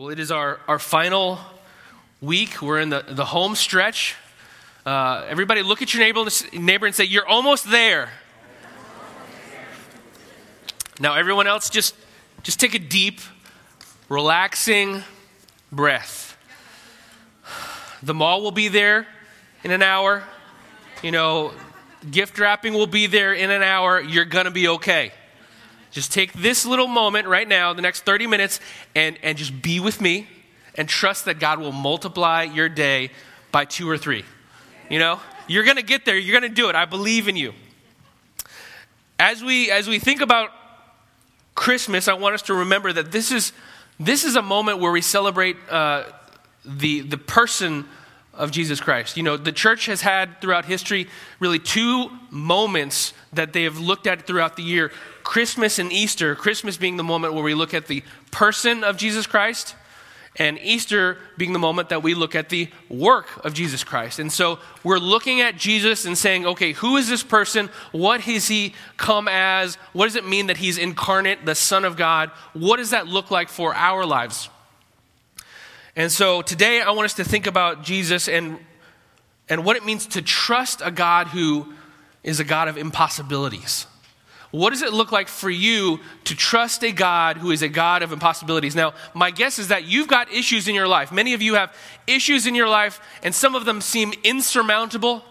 Well, it is our, our final week. We're in the, the home stretch. Uh, everybody, look at your neighbor, neighbor and say, You're almost there. Now, everyone else, just, just take a deep, relaxing breath. The mall will be there in an hour. You know, gift wrapping will be there in an hour. You're going to be okay. Just take this little moment right now, the next 30 minutes, and, and just be with me and trust that God will multiply your day by two or three. You know, you're going to get there. You're going to do it. I believe in you. As we, as we think about Christmas, I want us to remember that this is, this is a moment where we celebrate uh, the, the person of Jesus Christ. You know, the church has had throughout history really two moments that they have looked at throughout the year Christmas and Easter. Christmas being the moment where we look at the person of Jesus Christ, and Easter being the moment that we look at the work of Jesus Christ. And so we're looking at Jesus and saying, okay, who is this person? What has he come as? What does it mean that he's incarnate, the Son of God? What does that look like for our lives? And so today I want us to think about Jesus and, and what it means to trust a God who is a God of impossibilities. What does it look like for you to trust a God who is a God of impossibilities? Now, my guess is that you've got issues in your life. Many of you have issues in your life, and some of them seem insurmountable.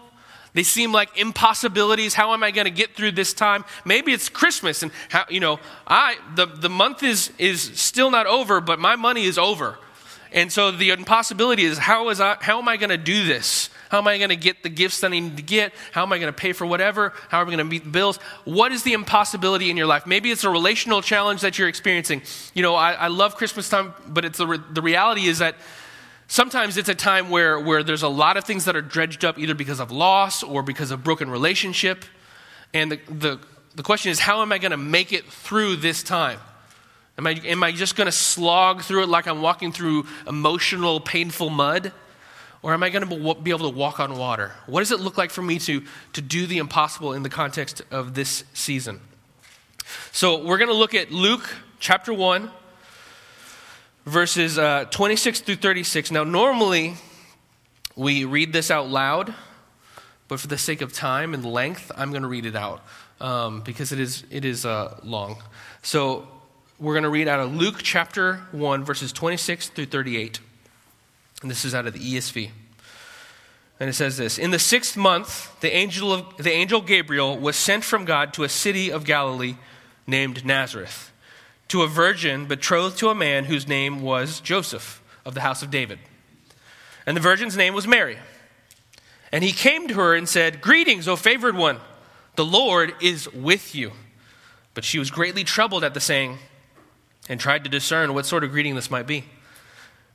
They seem like impossibilities. How am I going to get through this time? Maybe it's Christmas, and how, you know, I the, the month is is still not over, but my money is over. And so the impossibility is how, is I, how am I going to do this? How am I going to get the gifts that I need to get? How am I going to pay for whatever? How am I going to meet the bills? What is the impossibility in your life? Maybe it's a relational challenge that you're experiencing. You know, I, I love Christmas time, but it's the, the reality is that sometimes it's a time where, where there's a lot of things that are dredged up either because of loss or because of broken relationship. And the, the, the question is, how am I going to make it through this time? Am I, am I just going to slog through it like I'm walking through emotional, painful mud? Or am I going to be able to walk on water? What does it look like for me to, to do the impossible in the context of this season? So we're going to look at Luke chapter 1, verses uh, 26 through 36. Now, normally we read this out loud, but for the sake of time and length, I'm going to read it out um, because it is, it is uh, long. So we're going to read out of Luke chapter 1, verses 26 through 38. And this is out of the ESV. And it says this In the sixth month, the angel, of, the angel Gabriel was sent from God to a city of Galilee named Nazareth, to a virgin betrothed to a man whose name was Joseph of the house of David. And the virgin's name was Mary. And he came to her and said, Greetings, O favored one, the Lord is with you. But she was greatly troubled at the saying and tried to discern what sort of greeting this might be.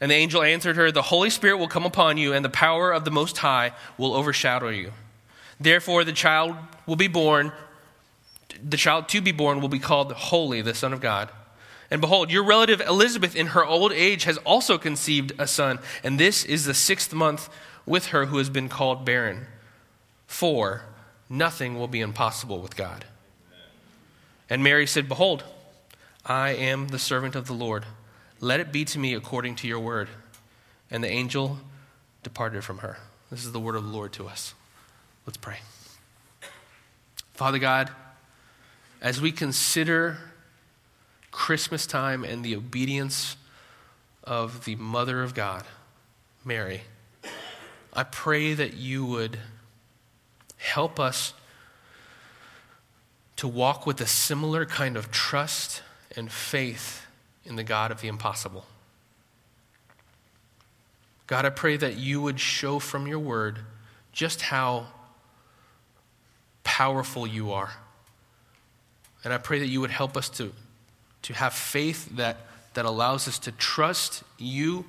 And the angel answered her, The Holy Spirit will come upon you, and the power of the Most High will overshadow you. Therefore, the child will be born, the child to be born will be called Holy, the Son of God. And behold, your relative Elizabeth in her old age has also conceived a son, and this is the sixth month with her who has been called barren. For nothing will be impossible with God. And Mary said, Behold, I am the servant of the Lord. Let it be to me according to your word. And the angel departed from her. This is the word of the Lord to us. Let's pray. Father God, as we consider Christmas time and the obedience of the Mother of God, Mary, I pray that you would help us to walk with a similar kind of trust and faith in the God of the impossible. God, I pray that you would show from your word just how powerful you are. And I pray that you would help us to, to have faith that, that allows us to trust you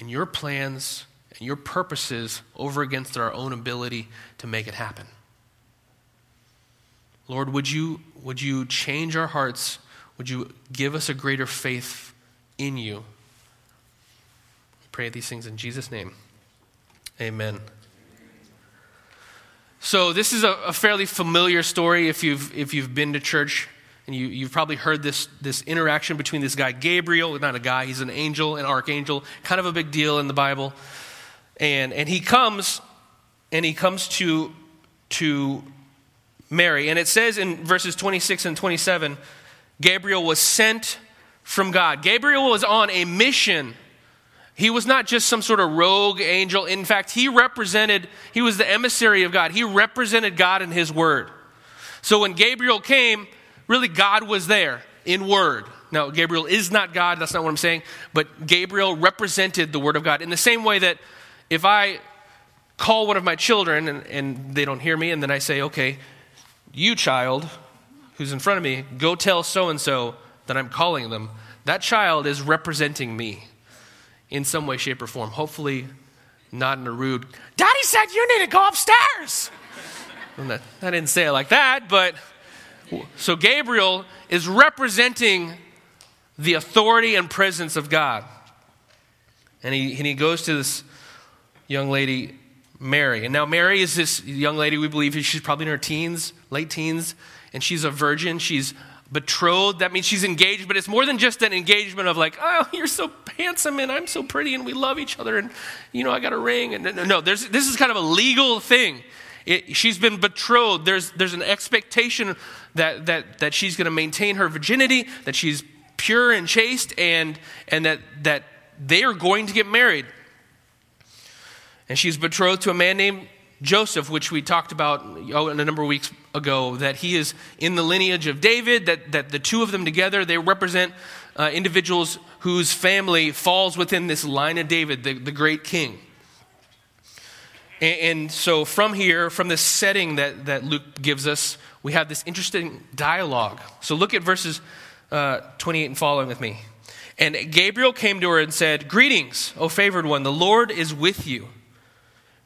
and your plans and your purposes over against our own ability to make it happen. Lord, would you, would you change our hearts? Would you give us a greater faith in you? We pray these things in Jesus' name. Amen. So, this is a, a, fairly familiar story if you've, if you've been to church. And you, you've probably heard this, this interaction between this guy, Gabriel, not a guy, he's an angel, an archangel, kind of a big deal in the Bible. And, and he comes, and he comes to, to Mary. And it says in verses 26 and 27 Gabriel was sent from God. Gabriel was on a mission. He was not just some sort of rogue angel. In fact, he represented, he was the emissary of God. He represented God in his word. So when Gabriel came, really God was there in word. Now, Gabriel is not God, that's not what I'm saying, but Gabriel represented the word of God. In the same way that if I call one of my children and, and they don't hear me, and then I say, okay, you, child, who's in front of me, go tell so and so that I'm calling them. That child is representing me in some way, shape, or form. Hopefully, not in a rude, Daddy said you need to go upstairs. That, I didn't say it like that, but so Gabriel is representing the authority and presence of God. And he, and he goes to this young lady, Mary. And now, Mary is this young lady, we believe she's probably in her teens, late teens, and she's a virgin. She's betrothed. That means she's engaged, but it's more than just an engagement of like, oh, you're so handsome and I'm so pretty and we love each other and, you know, I got a ring. And no, this is kind of a legal thing. It, she's been betrothed. There's, there's an expectation that, that, that she's going to maintain her virginity, that she's pure and chaste, and, and that, that they are going to get married. And she's betrothed to a man named Joseph, which we talked about oh, a number of weeks ago, that he is in the lineage of David, that, that the two of them together, they represent uh, individuals whose family falls within this line of David, the, the great king. And, and so from here, from this setting that, that Luke gives us, we have this interesting dialogue. So look at verses uh, 28 and following with me. And Gabriel came to her and said, Greetings, O favored one, the Lord is with you.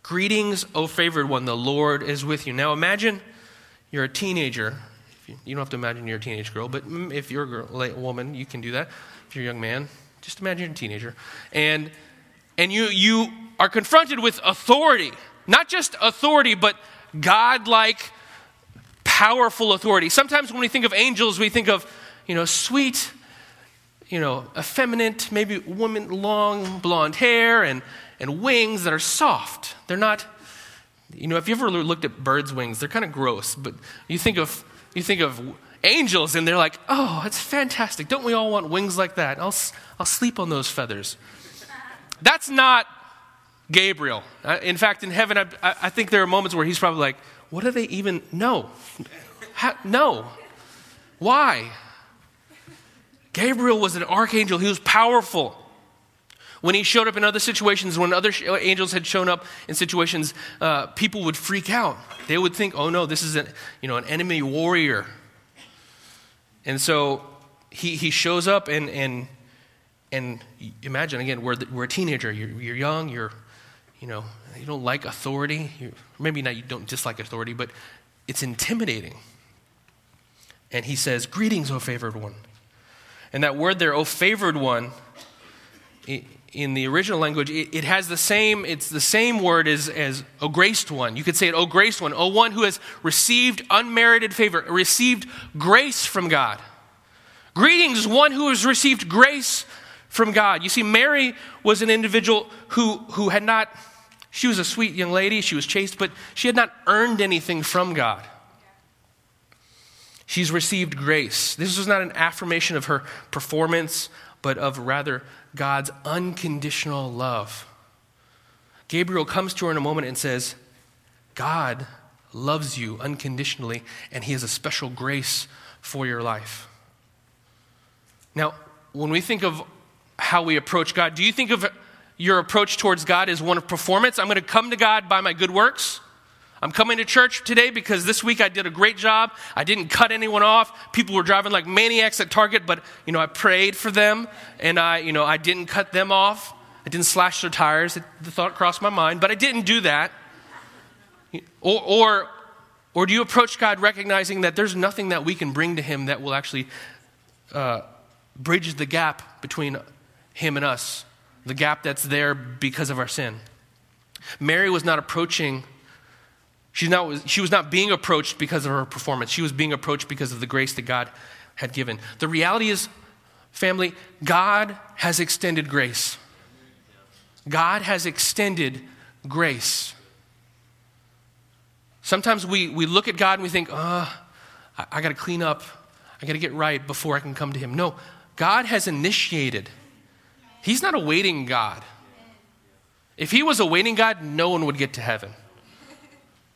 Greetings, O favored one, the Lord is with you. Now imagine you're a teenager. You, don't have to imagine you're a teenage girl, but if you're a, girl, a woman, you can do that. If you're a young man, just imagine you're a teenager. And, and you, you are confronted with authority. Not just authority, but God-like, powerful authority. Sometimes when we think of angels, we think of, you know, sweet, you know, effeminate, maybe woman, long blonde hair and and wings that are soft. They're not, you know, if you ever looked at birds' wings, they're kind of gross, but you think of, you think of angels and they're like, oh, it's fantastic. Don't we all want wings like that? I'll, I'll sleep on those feathers. That's not Gabriel. In fact, in heaven, I, I think there are moments where he's probably like, what do they even? How, no. Why? Gabriel was an archangel, he was powerful. When he showed up in other situations, when other angels had shown up in situations, uh, people would freak out. They would think, oh no, this is an, you know, an enemy warrior. And so he, he shows up and, and, and imagine again, we're, we're a teenager. You're, you're young, you're, you know, you don't like authority. You, maybe not you don't dislike authority, but it's intimidating. And he says, Greetings, O favored one. And that word there, O favored one, in the original language, it, it, has the same, it's the same word as, as O graced one. You could say it, O graced one, O one who has received unmerited favor, received grace from God. Greetings, one who has received grace from God. You see, Mary was an individual who, who had not, she was a sweet young lady, she was chaste, but she had not earned anything from God. She's received grace. This was not an affirmation of her performance, but of rather God's unconditional love. Gabriel comes to her in a moment and says, God loves you unconditionally, and He has a special grace for your life. Now, when we think of how we approach God, do you think of your approach towards God as one of performance? I'm going to come to God by my good works. I'm coming to church today because this week I did a great job. I didn't cut anyone off. People were driving like maniacs at Target, but you know, I prayed for them and I, you know, I didn't cut them off. I didn't slash their tires. The thought crossed my mind, but I didn't do that. Or, or, or do you approach God recognizing that there's nothing that we can bring to Him that will actually uh, bridge the gap between Him and us, the gap that's there because of our sin? Mary was not approaching, she's not, she was not being approached because of her performance. She was being approached because of the grace that God had given. The reality is, family, God has extended grace. God has extended grace. Sometimes we, we look at God and we think, oh, I, I got to clean up. I got to get right before I can come to Him. No, God has initiated. He's not a waiting God. If He was a waiting God, no one would get to heaven.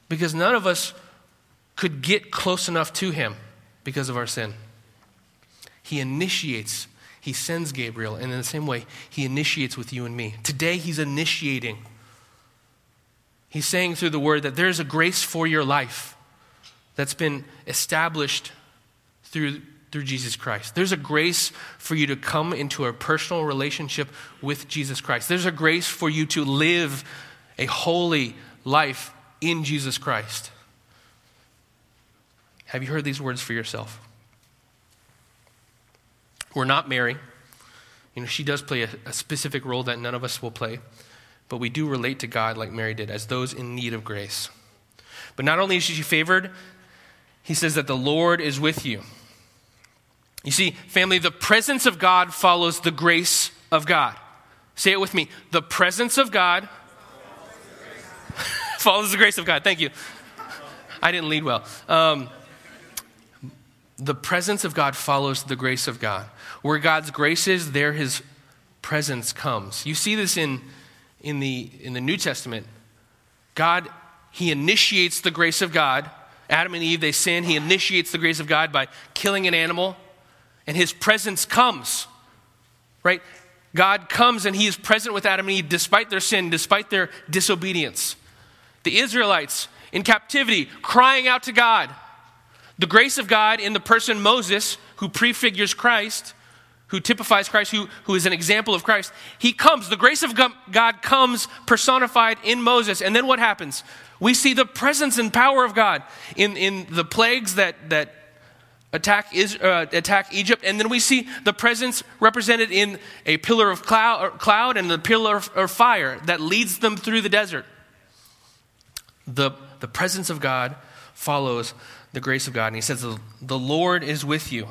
Because none of us could get close enough to Him because of our sin. He initiates he sends Gabriel, and in the same way, he initiates with you and me. Today, he's initiating. He's saying through the word that there's a grace for your life that's been established through, through Jesus Christ. There's a grace for you to come into a personal relationship with Jesus Christ. There's a grace for you to live a holy life in Jesus Christ. Have you heard these words for yourself? We're not Mary. You know, she does play a, a specific role that none of us will play, but we do relate to God like Mary did, as those in need of grace. But not only is she favored, he says that the Lord is with you. You see, family, the presence of God follows the grace of God. Say it with me. The presence of God follows the grace of God. Thank you. I didn't lead well. Um, the presence of God follows the grace of God. Where God's grace is, there his presence comes. You see this in, in, the, in the New Testament. God, he initiates the grace of God. Adam and Eve, they sin. He initiates the grace of God by killing an animal, and his presence comes. Right? God comes and he is present with Adam and Eve despite their sin, despite their disobedience. The Israelites in captivity crying out to God. The grace of God in the person Moses, who prefigures Christ, who typifies Christ, who, who is an example of Christ, he comes. The grace of God comes personified in Moses. And then what happens? We see the presence and power of God in, in the plagues that, that attack, is, uh, attack Egypt. And then we see the presence represented in a pillar of cloud, cloud and the pillar of, of fire that leads them through the desert. The, the presence of God follows the grace of God. And he says, The Lord is with you.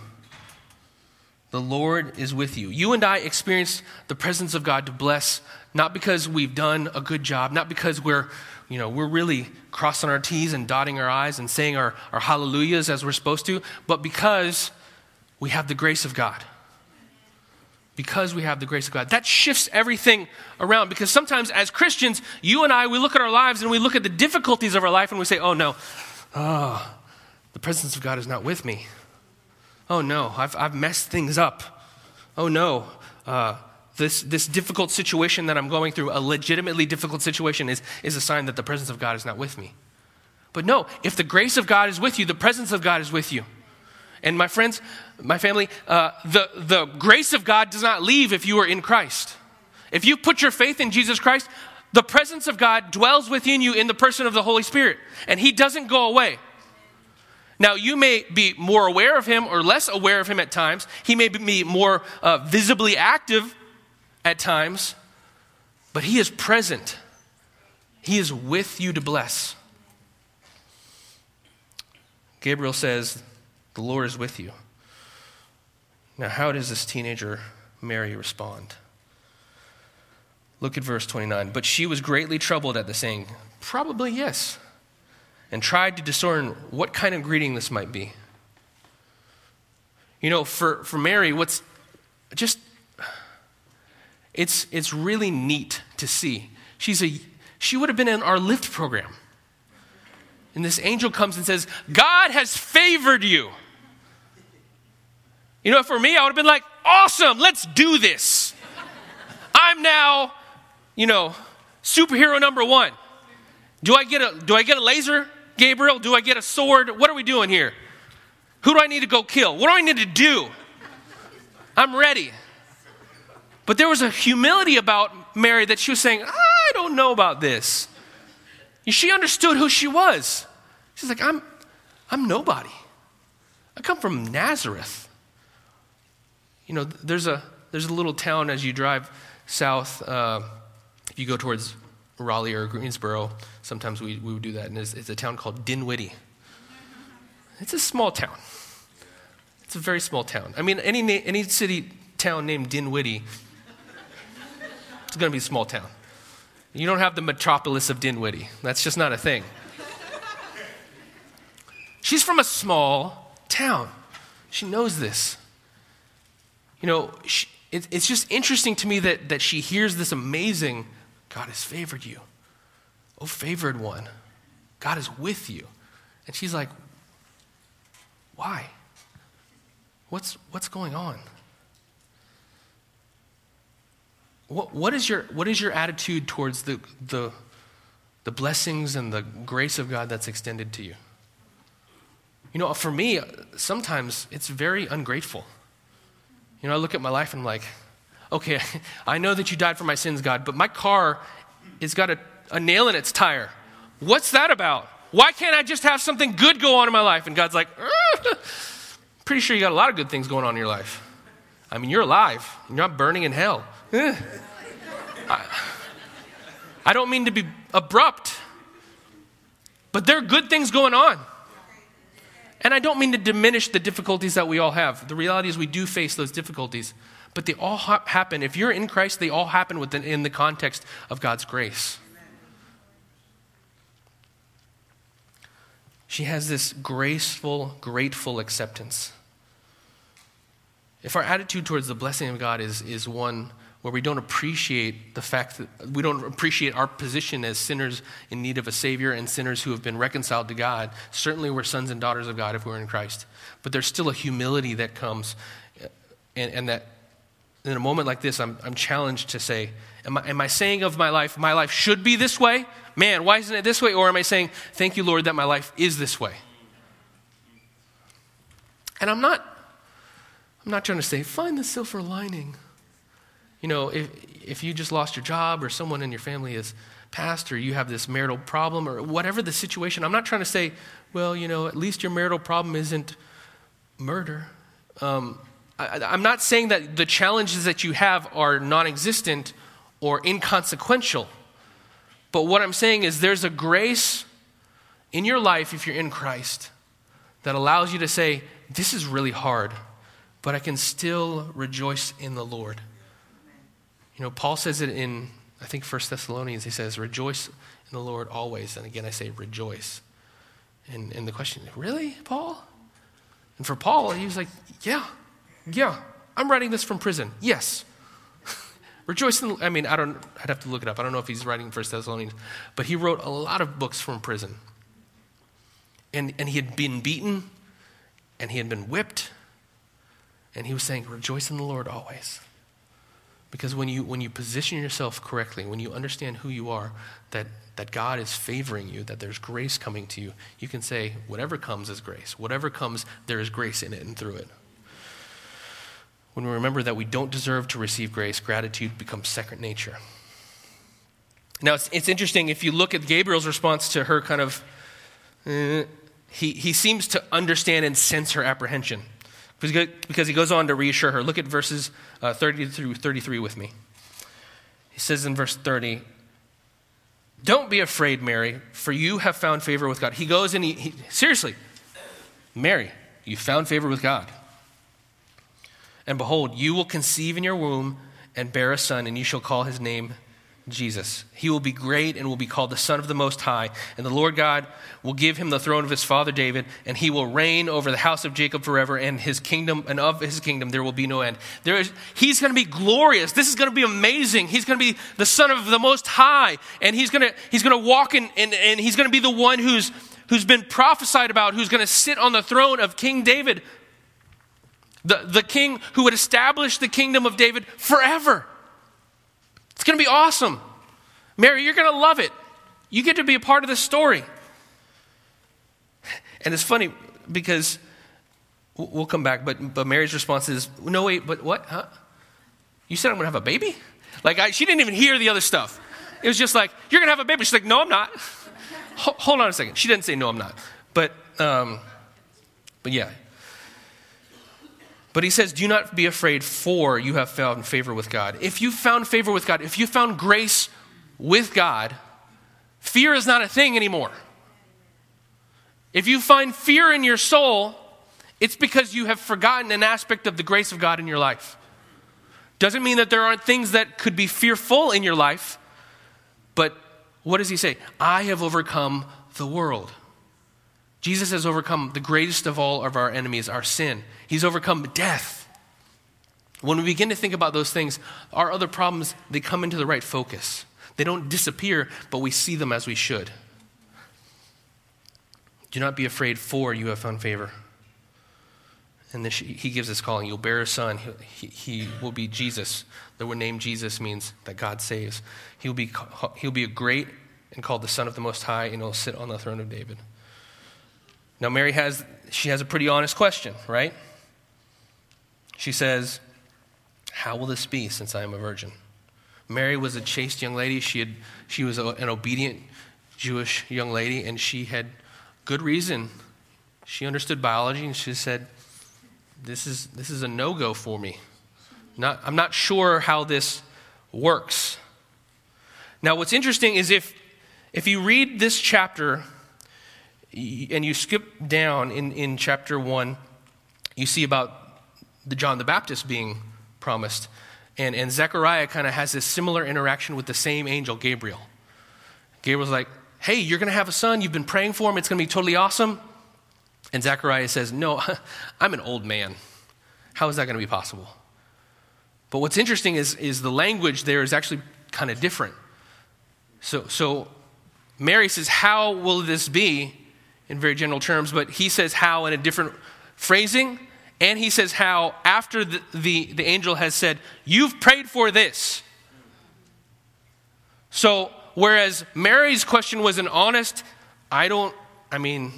The Lord is with you. You and I experience the presence of God to bless, not because we've done a good job, not because we're, you know, we're really crossing our T's and dotting our I's and saying our, our hallelujahs as we're supposed to, but because we have the grace of God. Because we have the grace of God. That shifts everything around because sometimes as Christians, you and I, we look at our lives and we look at the difficulties of our life and we say, oh no, oh, the presence of God is not with me. Oh no, I've, I've messed things up. Oh no, uh, this, this difficult situation that I'm going through, a legitimately difficult situation, is, is a sign that the presence of God is not with me. But no, if the grace of God is with you, the presence of God is with you. And my friends, my family, uh, the, the grace of God does not leave if you are in Christ. If you put your faith in Jesus Christ, the presence of God dwells within you in the person of the Holy Spirit, and He doesn't go away. Now, you may be more aware of him or less aware of him at times. He may be more uh, visibly active at times, but he is present. He is with you to bless. Gabriel says, The Lord is with you. Now, how does this teenager, Mary, respond? Look at verse 29. But she was greatly troubled at the saying. Probably yes and tried to discern what kind of greeting this might be. You know, for, for Mary, what's just, it's, it's really neat to see. She's a, she would have been in our lift program. And this angel comes and says, God has favored you. You know, for me, I would have been like, awesome, let's do this. I'm now, you know, superhero number one. Do I get a, do I get a laser? Gabriel, do I get a sword? What are we doing here? Who do I need to go kill? What do I need to do? I'm ready. But there was a humility about Mary that she was saying, I don't know about this. She understood who she was. She's like, I'm, I'm nobody. I come from Nazareth. You know, there's a, there's a little town as you drive south. Uh, if you go towards Raleigh or Greensboro, sometimes we, we would do that. And it's, it's a town called Dinwiddie. It's a small town. It's a very small town. I mean, any, any city, town named Dinwiddie, it's going to be a small town. You don't have the metropolis of Dinwiddie. That's just not a thing. She's from a small town. She knows this. You know, she, it, it's just interesting to me that, that she hears this amazing God has favored you. Oh, favored one. God is with you. And she's like, why? What's, what's going on? What, what, is your, what is your attitude towards the, the, the blessings and the grace of God that's extended to you? You know, for me, sometimes it's very ungrateful. You know, I look at my life and I'm like, okay, I know that you died for my sins, God, but my car has got a, a nail in its tire. What's that about? Why can't I just have something good go on in my life? And God's like, uh, pretty sure you got a lot of good things going on in your life. I mean, you're alive. You're not burning in hell. Eh. I, I don't mean to be abrupt, but there are good things going on. And I don't mean to diminish the difficulties that we all have. The reality is, we do face those difficulties, but they all ha- happen. If you're in Christ, they all happen within, in the context of God's grace. She has this graceful, grateful acceptance. If our attitude towards the blessing of God is, is one where we don't appreciate the fact that we don't appreciate our position as sinners in need of a Savior and sinners who have been reconciled to God. Certainly, we're sons and daughters of God if we're in Christ. But there's still a humility that comes, uh, and, and that in a moment like this, I'm, I'm challenged to say, am I, am I saying of my life, my life should be this way? Man, why isn't it this way? Or am I saying, thank you, Lord, that my life is this way? And I'm not, I'm not trying to say, find the silver lining. You know, if, if you just lost your job or someone in your family has passed or you have this marital problem or whatever the situation, I'm not trying to say, well, you know, at least your marital problem isn't murder. Um, I, I'm not saying that the challenges that you have are non existent or inconsequential. But what I'm saying is there's a grace in your life, if you're in Christ, that allows you to say, This is really hard, but I can still rejoice in the Lord. You know, Paul says it in, I think, First Thessalonians. He says, Rejoice in the Lord always. And again, I say, Rejoice. And, and the question, really, Paul? And for Paul, he was like, Yeah, yeah, I'm writing this from prison. Yes. Rejoice in, I mean, I don't, I'd have to look it up. I don't know if he's writing First Thessalonians, but he wrote a lot of books from prison. And, and he had been beaten, and he had been whipped, and he was saying, Rejoice in the Lord always. Because when you, when you position yourself correctly, when you understand who you are, that, that God is favoring you, that there's grace coming to you, you can say, whatever comes is grace. Whatever comes, there is grace in it and through it. When we remember that we don't deserve to receive grace, gratitude becomes second nature. Now, it's, it's interesting if you look at Gabriel's response to her kind of, uh, he, he seems to understand and sense her apprehension because he goes on to reassure her. Look at verses uh, 30 through 33 with me. He says in verse 30, Don't be afraid, Mary, for you have found favor with God. He goes and he, he seriously, Mary, you found favor with God. And behold, you will conceive in your womb and bear a son, and you shall call his name Jesus. He will be great and will be called the Son of the Most High. And the Lord God will give him the throne of his father David, and he will reign over the house of Jacob forever, and his kingdom, and of his kingdom there will be no end. There is, he's going to be glorious. This is going to be amazing. He's going to be the Son of the Most High, and he's going to, he's going to walk in, and, and he's going to be the one who's, who's been prophesied about, who's going to sit on the throne of King David, the, the king who would establish the kingdom of David forever. It's going to be awesome. Mary, you're going to love it. You get to be a part of this story. And it's funny because we'll come back, but, but Mary's response is, no, wait, but what? Huh? You said I'm going to have a baby? Like, I, she didn't even hear the other stuff. It was just like, You're going to have a baby. She's like, No, I'm not. hold on a second. She didn't say, No, I'm not. But, um, but yeah. But he says, Do not be afraid, for you have found favor with God. If you found favor with God, if you found grace with God, fear is not a thing anymore. If you find fear in your soul, it's because you have forgotten an aspect of the grace of God in your life. Doesn't mean that there aren't things that could be fearful in your life, but what does he say? I have overcome the world. Jesus has overcome the greatest of all of our enemies, our sin. He's overcome death. When we begin to think about those things, our other problems, they come into the right focus. They don't disappear, but we see them as we should. Do not be afraid, for you have found favor. And she, he gives this calling. You'll bear a son. He, he, he, will be Jesus. The word name Jesus means that God saves. He'll be, he'll be a great and called the Son of the Most High, and he'll sit on the throne of David. Now, Mary has, she has a pretty honest question, right? She says, How will this be since I am a virgin? Mary was a chaste young lady. She, had, she was a, an obedient Jewish young lady, and she had good reason. She understood biology, and she said, this is, this is a no go for me. Not, I'm not sure how this works. Now, what's interesting is if, if you read this chapter and you skip down in, in chapter 1, you see about the John the Baptist being promised. And, and Zechariah kind of has this similar interaction with the same angel, Gabriel. Gabriel's like, hey, you're going to have a son. You've been praying for him. It's going to be totally awesome. And Zechariah says, No, I'm an old man. How is that going to be possible? But what's interesting is, is the language there is actually kind of different. So, so Mary says, How will this be? In very general terms, but he says how in a different phrasing. And he says how after the, the, the angel has said, You've prayed for this. So, whereas Mary's question was an honest, I don't, I mean,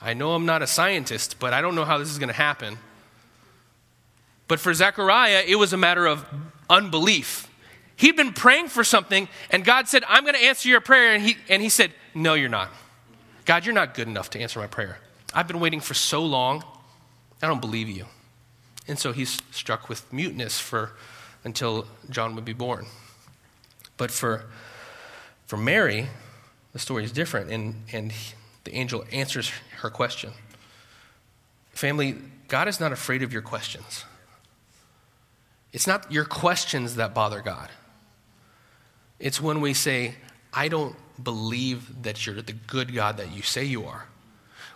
I know I'm not a scientist, but I don't know how this is going to happen. But for Zechariah, it was a matter of unbelief. He'd been praying for something, and God said, I'm going to answer your prayer. And he, and he said, No, you're not. God, you're not good enough to answer my prayer. I've been waiting for so long. I don't believe you. And so he's struck with muteness for until John would be born. But for, for Mary, the story is different. And, and the angel answers her question. Family, God is not afraid of your questions. It's not your questions that bother God. It's when we say, I don't believe that you're the good God that you say you are.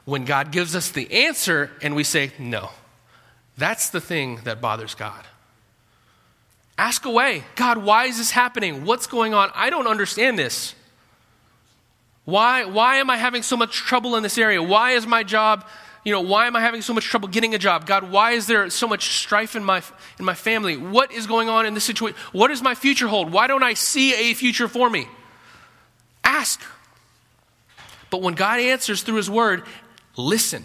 When God gives us the answer and we say, no, that's the thing that bothers God. Ask away God, why is this happening? What's going on? I don't understand this. Why, why am I having so much trouble in this area? Why is my job, you know, why am I having so much trouble getting a job? God, why is there so much strife in my, in my family? What is going on in this situation? What does my future hold? Why don't I see a future for me? Ask. But when God answers through His Word, listen.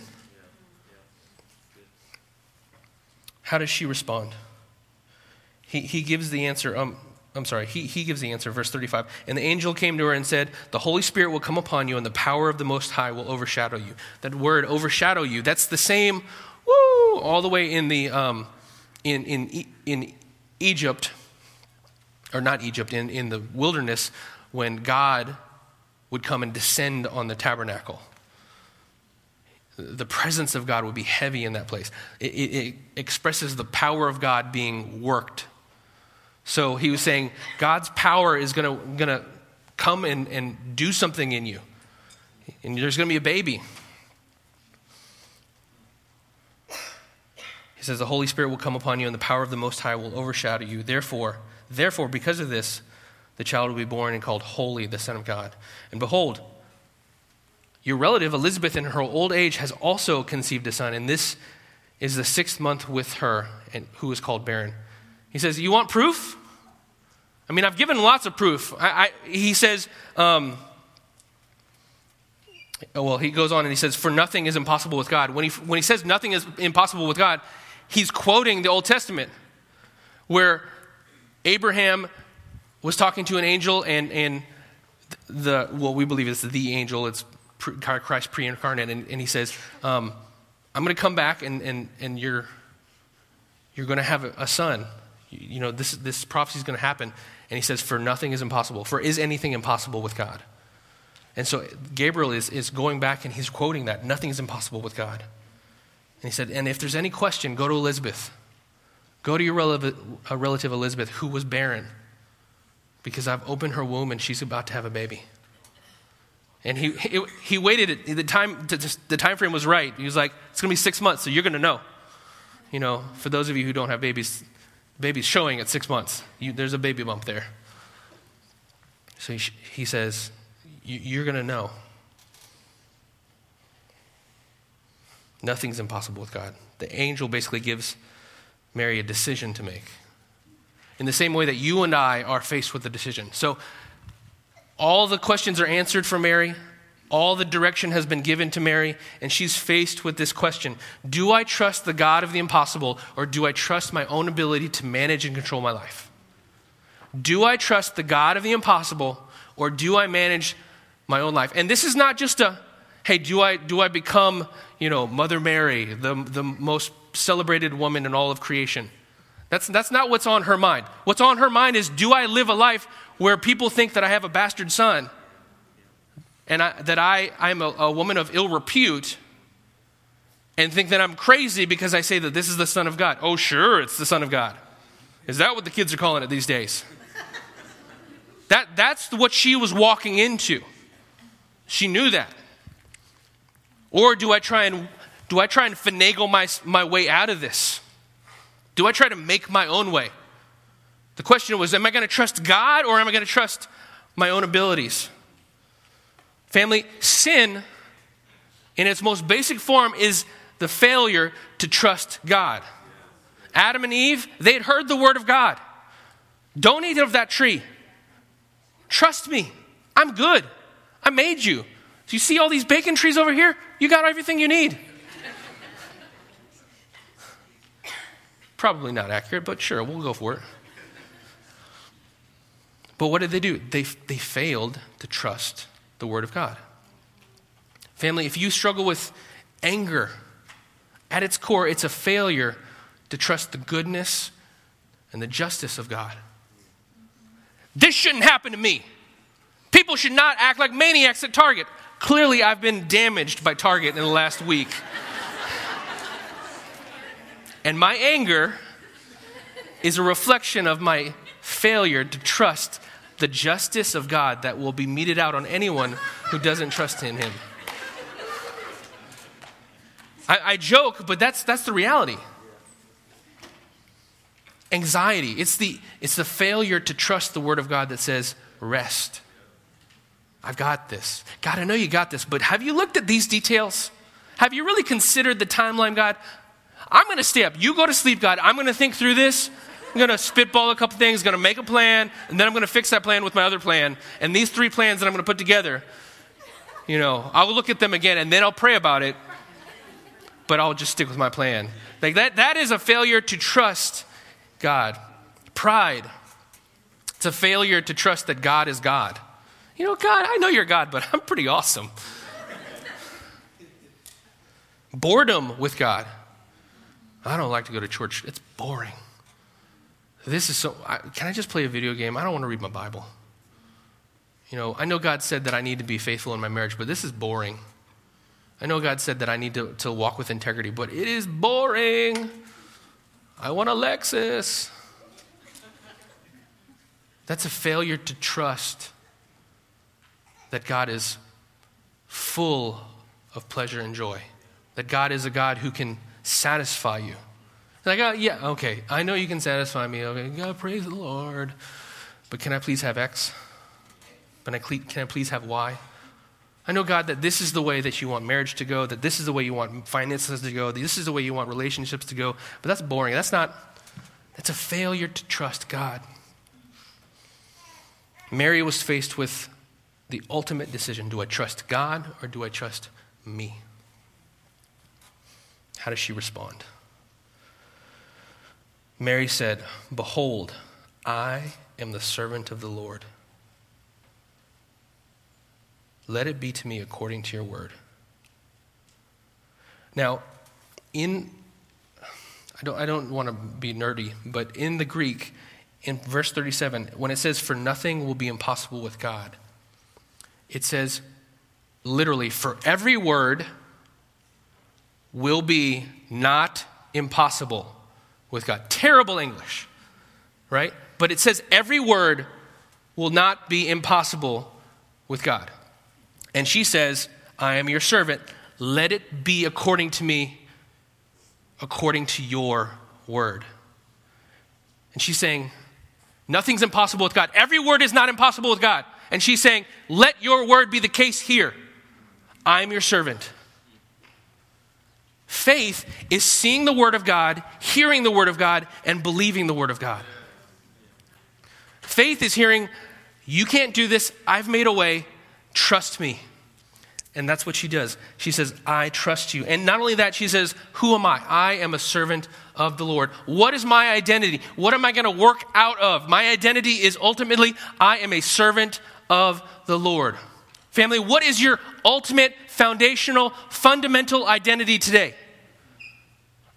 How does she respond? He, he gives the answer. Um, I'm sorry, he, he gives the answer, verse 35. And the angel came to her and said, The Holy Spirit will come upon you, and the power of the Most High will overshadow you. That word, overshadow you, that's the same, woo, all the way in, the, um, in, in, in Egypt, or not Egypt, in, in the wilderness, when God would come and descend on the tabernacle. The presence of God would be heavy in that place. It, it, it expresses the power of God being worked so he was saying, God's power is going to come and, and do something in you. And there's going to be a baby. He says, The Holy Spirit will come upon you, and the power of the Most High will overshadow you. Therefore, therefore, because of this, the child will be born and called Holy, the Son of God. And behold, your relative Elizabeth, in her old age, has also conceived a son, and this is the sixth month with her, and who is called barren. He says, You want proof? I mean, I've given lots of proof. I, I, he says, um, oh, well, he goes on and he says, For nothing is impossible with God. When he, when he says nothing is impossible with God, he's quoting the Old Testament, where Abraham was talking to an angel, and, and the, well, we believe it's the angel, it's Christ pre incarnate, and, and, he says, um, I'm going to come back, and, and, and you're, you're going to have a, a son. You, you know, this, this prophecy is going to happen. And he says, For nothing is impossible. For is anything impossible with God? And so Gabriel is, is going back and he's quoting that nothing is impossible with God. And he said, And if there's any question, go to Elizabeth. Go to your relative, relative Elizabeth, who was barren, because I've opened her womb and she's about to have a baby. And he, he, he waited, the time, the time frame was right. He was like, It's going to be six months, so you're going to know. You know, for those of you who don't have babies, baby's showing at six months. You, there's a baby bump there. So he, he says, You're going to know. Nothing's impossible with God. The angel basically gives Mary a decision to make. In the same way that you and I are faced with a decision. So, all the questions are answered for Mary. All the direction has been given to Mary, and she's faced with this question Do I trust the God of the impossible, or do I trust my own ability to manage and control my life? Do I trust the God of the impossible, or do I manage my own life? And this is not just a, hey, do I, do I become, you know, Mother Mary, the, the most celebrated woman in all of creation? That's, that's not what's on her mind. What's on her mind is, do I live a life where people think that I have a bastard son? and I, that I, I'm a, a woman of ill repute and think that I'm crazy because I say that this is the Son of God. Oh, sure, it's the Son of God. Is that what the kids are calling it these days? that, that's what she was walking into. She knew that. Or do I try and do I try and finagle my, my way out of this? Do I try to make my own way? The question was, am I going to trust God or am I going to trust my own abilities? Family, sin in its most basic form is the failure to trust God. Adam and Eve, they had heard the word of God. Don't eat of that tree. Trust me, I'm good. I made you. Do you see all these bacon trees over here? You got everything you need. Probably not accurate, but sure, we'll go for it. But what did they do? They, they failed to trust the Word of God. Family, if you struggle with anger, at its core, it's a failure to trust the goodness and the justice of God. This shouldn't happen to me. People should not act like maniacs at Target. Clearly, I've been damaged by Target in the last week. And my anger is a reflection of my failure to trust the justice of God that will be meted out on anyone who doesn't trust in Him. I, I joke, but that's, that's the reality. Anxiety, it's the, it's the failure to trust the Word of God that says, rest. I've got this. God, I know you got this, but have you looked at these details? Have you really considered the timeline, God? I'm going to stay up. You go to sleep, God. I'm going to think through this. I'm going to spitball a couple things, going to make a plan, and then I'm going to fix that plan with my other plan. And these three plans that I'm going to put together, you know, I'll look at them again and then I'll pray about it, but I'll just stick with my plan. Like that, that is a failure to trust God. Pride. It's a failure to trust that God is God. You know, God, I know you're God, but I'm pretty awesome. Boredom with God. I don't like to go to church. It's boring. This is so. I, can I just play a video game? I don't want to read my Bible. You know, I know God said that I need to be faithful in my marriage, but this is boring. I know God said that I need to, to walk with integrity, but it is boring. I want a Lexus. That's a failure to trust that God is full of pleasure and joy, that God is a God who can satisfy you. Like, oh, yeah, okay, I know you can satisfy me. Okay, God, praise the Lord. But can I please have X? Can I, can I please have Y? I know, God, that this is the way that you want marriage to go, that this is the way you want finances to go, this is the way you want relationships to go. But that's boring. That's not, that's a failure to trust God. Mary was faced with the ultimate decision do I trust God or do I trust me? How does she respond? Mary said, Behold, I am the servant of the Lord. Let it be to me according to your word. Now, in I don't, I don't want to be nerdy, but in the Greek, in verse 37, when it says, For nothing will be impossible with God, it says literally, For every word will be not impossible with God. Terrible English, right? But it says every word will not be impossible with God. And she says, I am your servant. Let it be according to me according to your word. And she's saying, Nothing's impossible with God. Every word is not impossible with God. And she's saying, Let your word be the case here. I'm your servant. Faith is seeing the word of God, hearing the word of God, and believing the word of God. Faith is hearing, You can't do this. I've made a way. Trust me. And that's what she does. She says, I trust you. And not only that, she says, Who am I? I am a servant of the Lord. What is my identity? What am I going to work out of? My identity is ultimately, I am a servant of the Lord. Family, what is your ultimate, foundational, fundamental identity today?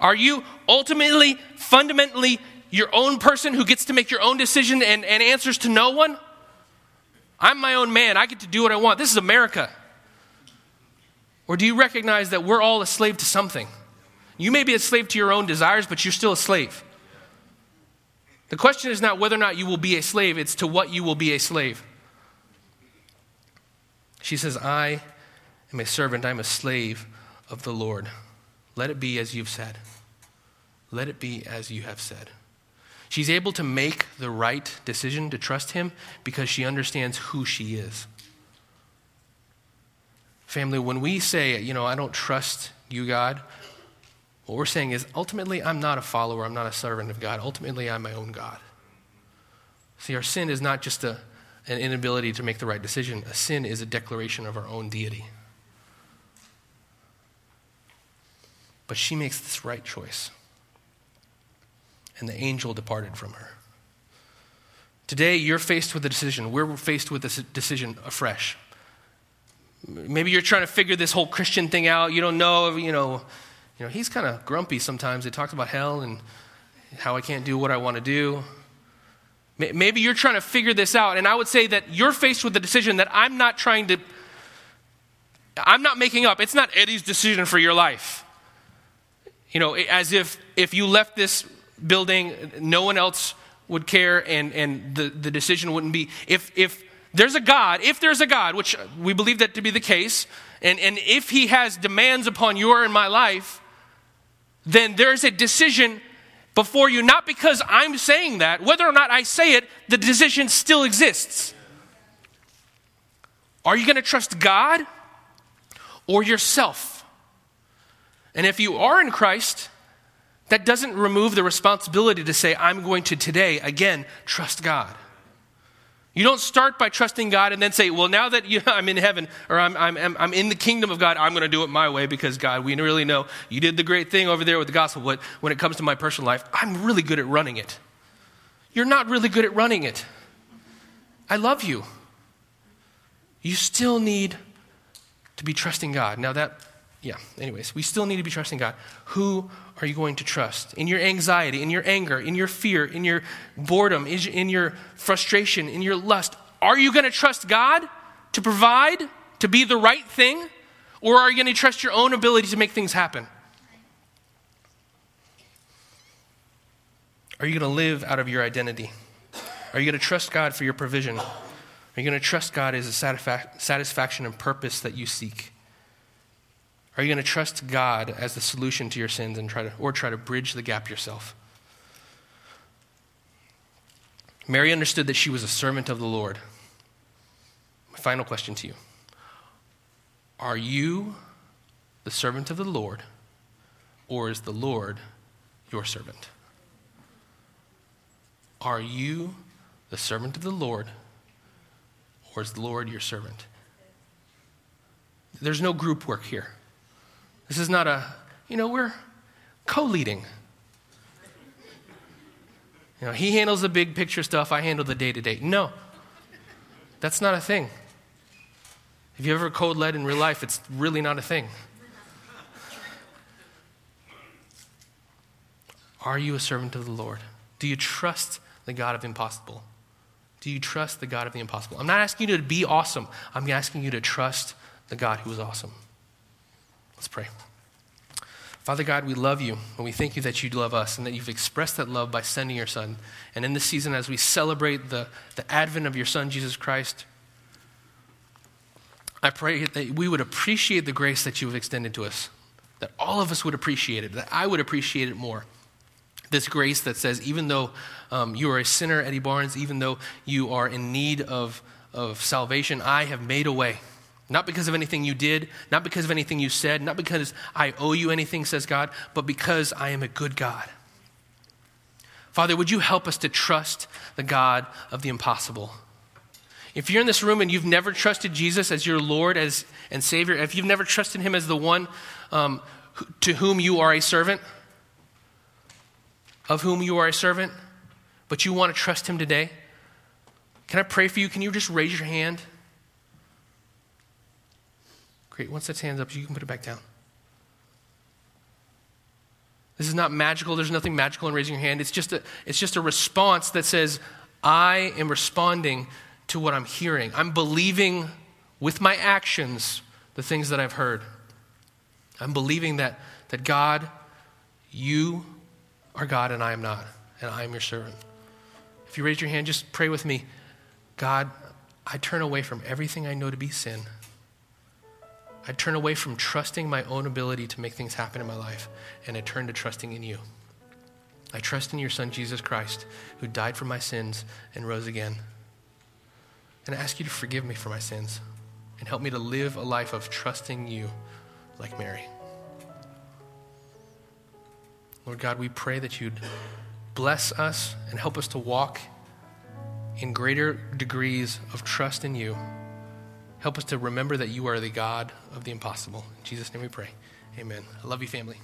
Are you ultimately, fundamentally, your own person who gets to make your own decision and, and answers to no one? I'm my own man. I get to do what I want. This is America. Or do you recognize that we're all a slave to something? You may be a slave to your own desires, but you're still a slave. The question is not whether or not you will be a slave, it's to what you will be a slave. She says, I am a servant, I'm a slave of the Lord. Let it be as you've said. Let it be as you have said. She's able to make the right decision to trust him because she understands who she is. Family, when we say, you know, I don't trust you, God, what we're saying is ultimately, I'm not a follower, I'm not a servant of God. Ultimately, I'm my own God. See, our sin is not just a, an inability to make the right decision, a sin is a declaration of our own deity. But she makes this right choice. And the angel departed from her. Today, you're faced with a decision. We're faced with a decision afresh. Maybe you're trying to figure this whole Christian thing out. You don't know, you know, you know, he's kind of grumpy sometimes. He talks about hell and how I can't do what I want to do. Maybe you're trying to figure this out, and I would say that you're faced with the decision that I'm not trying to, I'm not making up. It's not Eddie's decision for your life. You know, as if if you left this building, no one else would care, and, and the, the decision wouldn't be. If, if there's a God, if there's a God, which we believe that to be the case, and, and if He has demands upon your and my life, then there's a decision before you, not because I'm saying that, whether or not I say it, the decision still exists. Are you going to trust God or yourself? And if you are in Christ, that doesn't remove the responsibility to say, I'm going to today, again, trust God. You don't start by trusting God and then say, well, now that you, I'm in heaven or I'm, I'm, I'm in the kingdom of God, I'm going to do it my way because, God, we really know you did the great thing over there with the gospel. But when it comes to my personal life, I'm really good at running it. You're not really good at running it. I love you. You still need to be trusting God. Now, that, yeah, anyways, we still need to be trusting God. Who are you going to trust? In your anxiety, in your anger, in your fear, in your boredom, in your frustration, in your lust, are you going to trust God to provide, to be the right thing? Or are you going to trust your own ability to make things happen? Are you going to live out of your identity? Are you going to trust God for your provision? Are you going to trust God as a satisfaction and purpose that you seek? Are you going to trust God as the solution to your sins and try to, or try to bridge the gap yourself? Mary understood that she was a servant of the Lord. My final question to you Are you the servant of the Lord, or is the Lord your servant? Are you the servant of the Lord, or is the Lord your servant? There's no group work here. This is not a, you know, we're co leading. You know, he handles the big picture stuff, I handle the day to day. No, that's not a thing. If you ever code led in real life, it's really not a thing. Are you a servant of the Lord? Do you trust the God of the impossible? Do you trust the God of the impossible? I'm not asking you to be awesome. I'm asking you to trust the God who is awesome. Let's pray. Father God, we love you, and we thank you that you love us and that you've expressed that love by sending your Son. And in this season, as we celebrate the, the advent of your Son, Jesus Christ, I pray that we would appreciate the grace that you have extended to us, that all of us would appreciate it, that I would appreciate it more. This grace that says, even though um, you are a sinner, Eddie Barnes, even though you are in need of, of salvation, I have made a way. Not because of anything you did, not because of anything you said, not because I owe you anything, says God, but because I am a good God. Father, would you help us to trust the God of the impossible? If you're in this room and you've never trusted Jesus as your Lord as, and Savior, if you've never trusted Him as the one um, to whom you are a servant, of whom you are a servant, but you want to trust Him today, can I pray for you? Can you just raise your hand? Great. Once that hand's up, you can put it back down. This is not magical. There's nothing magical in raising your hand. It's just a, it's just a response that says, I am responding to what I'm hearing. I'm believing with my actions the things that I've heard. I'm believing that, that God, you are God and I am not, and I am your servant. If you raise your hand, just pray with me. God, I turn away from everything I know to be sin. I turn away from trusting my own ability to make things happen in my life, and I turn to trusting in you. I trust in your Son, Jesus Christ, who died for my sins and rose again. And I ask you to forgive me for my sins and help me to live a life of trusting you like Mary. Lord God, we pray that you'd bless us and help us to walk in greater degrees of trust in you. Help us to remember that you are the God of the impossible. In Jesus' name we pray. Amen. I love you, family.